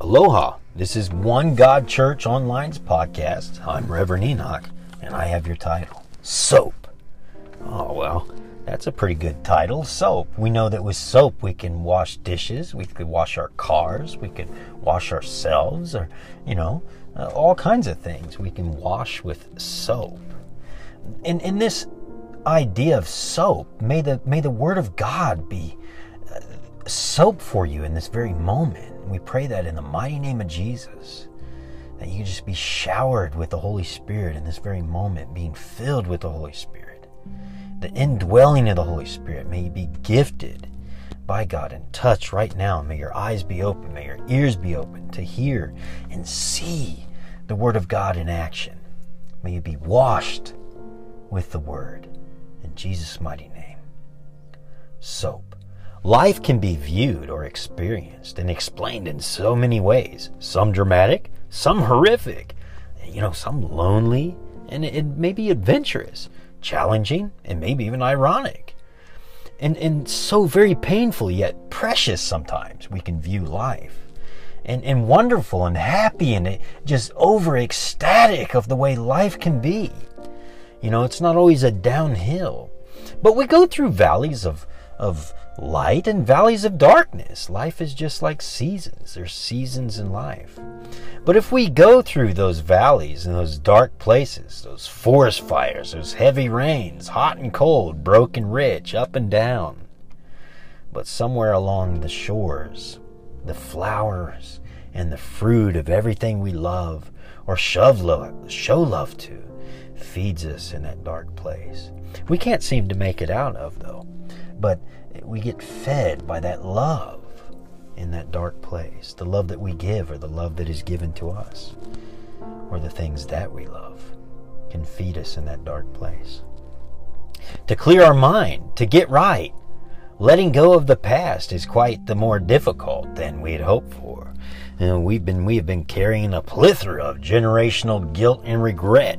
Aloha. This is One God Church Online's podcast. I'm Reverend Enoch, and I have your title Soap. Oh, well, that's a pretty good title. Soap. We know that with soap we can wash dishes, we could wash our cars, we could wash ourselves, or, you know, uh, all kinds of things we can wash with soap. And, in this idea of soap, may the, may the Word of God be uh, soap for you in this very moment. We pray that in the mighty name of Jesus, that you just be showered with the Holy Spirit in this very moment, being filled with the Holy Spirit. The indwelling of the Holy Spirit, may you be gifted by God and touched right now. May your eyes be open, may your ears be open to hear and see the Word of God in action. May you be washed with the Word. In Jesus' mighty name. Soap. Life can be viewed or experienced and explained in so many ways. Some dramatic, some horrific, you know, some lonely, and it may be adventurous, challenging, and maybe even ironic. And, and so very painful yet precious sometimes we can view life. And, and wonderful and happy and just over ecstatic of the way life can be. You know, it's not always a downhill. But we go through valleys of, of light and valleys of darkness. Life is just like seasons. There's seasons in life. But if we go through those valleys and those dark places, those forest fires, those heavy rains, hot and cold, broken rich, up and down, but somewhere along the shores, the flowers and the fruit of everything we love or love, show love to feeds us in that dark place. We can't seem to make it out of, though. But we get fed by that love in that dark place. The love that we give, or the love that is given to us, or the things that we love, can feed us in that dark place. To clear our mind, to get right, letting go of the past is quite the more difficult than we had hoped for. We've been we have been carrying a plethora of generational guilt and regret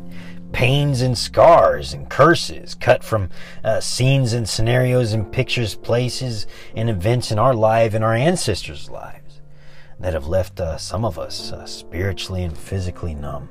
pains and scars and curses cut from uh, scenes and scenarios and pictures, places, and events in our life and our ancestors' lives that have left uh, some of us uh, spiritually and physically numb.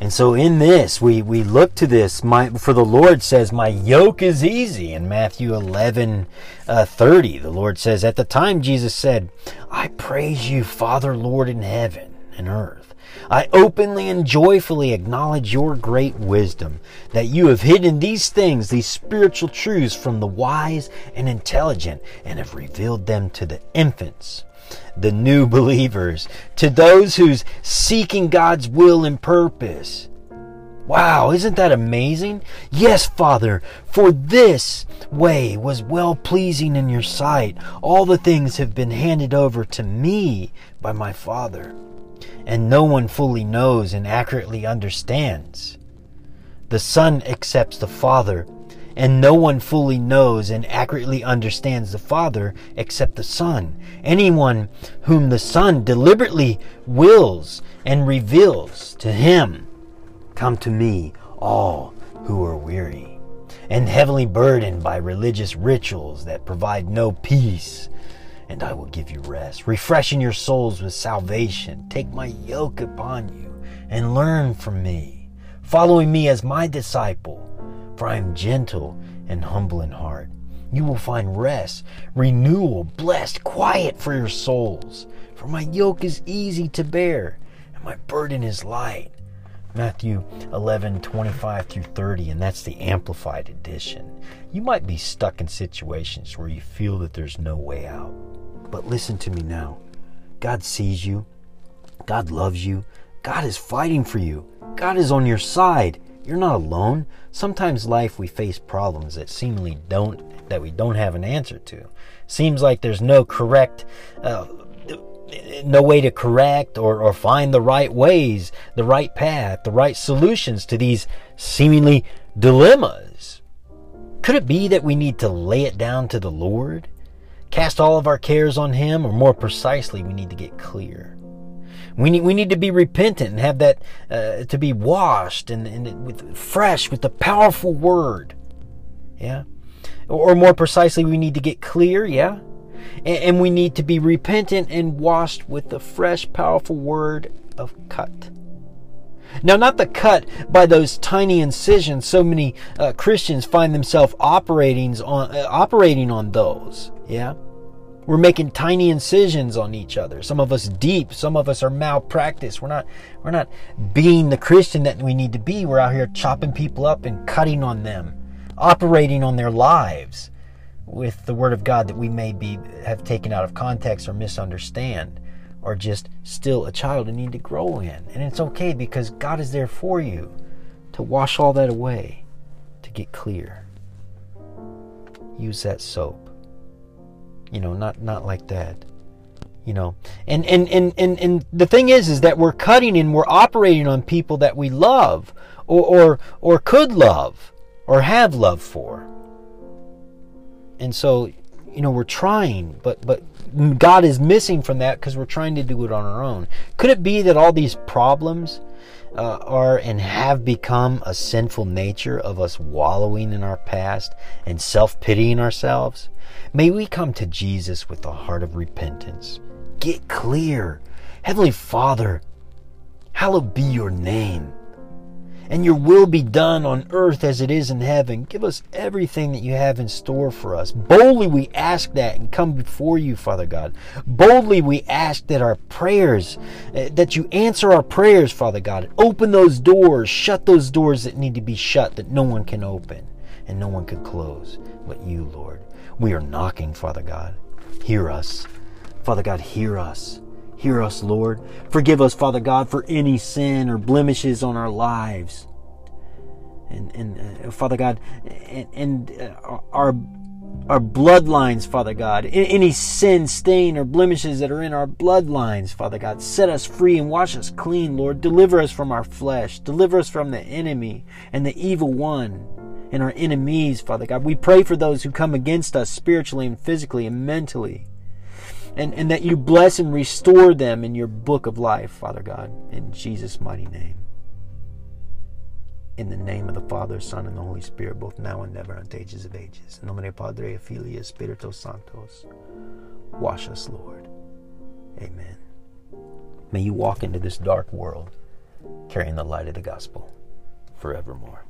And so in this, we, we look to this, my, for the Lord says, my yoke is easy. In Matthew 11, uh, 30, the Lord says, at the time Jesus said, I praise you, Father, Lord in heaven and earth I openly and joyfully acknowledge your great wisdom, that you have hidden these things, these spiritual truths, from the wise and intelligent, and have revealed them to the infants, the new believers, to those who's seeking God's will and purpose. Wow, isn't that amazing? Yes, Father, for this way was well pleasing in your sight. All the things have been handed over to me by my Father and no one fully knows and accurately understands. The Son accepts the Father, and no one fully knows and accurately understands the Father except the Son. Anyone whom the Son deliberately wills and reveals to him. Come to me, all who are weary and heavily burdened by religious rituals that provide no peace and I will give you rest, refreshing your souls with salvation. Take my yoke upon you and learn from me, following me as my disciple, for I am gentle and humble in heart. You will find rest, renewal, blessed, quiet for your souls. For my yoke is easy to bear, and my burden is light. Matthew 11, 25 through 30, and that's the Amplified Edition. You might be stuck in situations where you feel that there's no way out. But listen to me now. God sees you. God loves you. God is fighting for you. God is on your side. You're not alone. Sometimes life we face problems that seemingly don't that we don't have an answer to. Seems like there's no correct uh, no way to correct or, or find the right ways, the right path, the right solutions to these seemingly dilemmas. Could it be that we need to lay it down to the Lord cast all of our cares on Him, or more precisely, we need to get clear. We need, we need to be repentant and have that uh, to be washed and, and with fresh with the powerful word. Yeah. Or more precisely, we need to get clear. Yeah. and we need to be repentant and washed with the fresh, powerful word of cut. Now, not the cut by those tiny incisions. So many uh, Christians find themselves operating on uh, operating on those. Yeah, we're making tiny incisions on each other. Some of us deep. Some of us are malpractice. We're not. We're not being the Christian that we need to be. We're out here chopping people up and cutting on them, operating on their lives with the Word of God that we may be have taken out of context or misunderstand or just still a child and need to grow in. And it's okay because God is there for you to wash all that away, to get clear. Use that soap. You know, not not like that. You know. And and and and, and the thing is is that we're cutting and we're operating on people that we love or or, or could love or have love for. And so, you know, we're trying, but but God is missing from that because we're trying to do it on our own. Could it be that all these problems uh, are and have become a sinful nature of us wallowing in our past and self pitying ourselves? May we come to Jesus with a heart of repentance. Get clear. Heavenly Father, hallowed be your name and your will be done on earth as it is in heaven. Give us everything that you have in store for us. Boldly we ask that and come before you, Father God. Boldly we ask that our prayers, eh, that you answer our prayers, Father God. Open those doors, shut those doors that need to be shut that no one can open and no one can close but you, Lord. We are knocking, Father God. Hear us. Father God, hear us. Hear us, Lord. Forgive us, Father God, for any sin or blemishes on our lives. And, and uh, Father God, and, and uh, our our bloodlines, Father God. Any sin, stain, or blemishes that are in our bloodlines, Father God. Set us free and wash us clean, Lord. Deliver us from our flesh. Deliver us from the enemy and the evil one and our enemies, Father God. We pray for those who come against us spiritually and physically and mentally and, and that you bless and restore them in your book of life, Father God, in Jesus' mighty name. In the name of the Father, Son, and the Holy Spirit, both now and ever, unto ages of ages. In nomine Padre, Filii, Spiritus Sanctos. Wash us, Lord. Amen. May you walk into this dark world carrying the light of the gospel forevermore.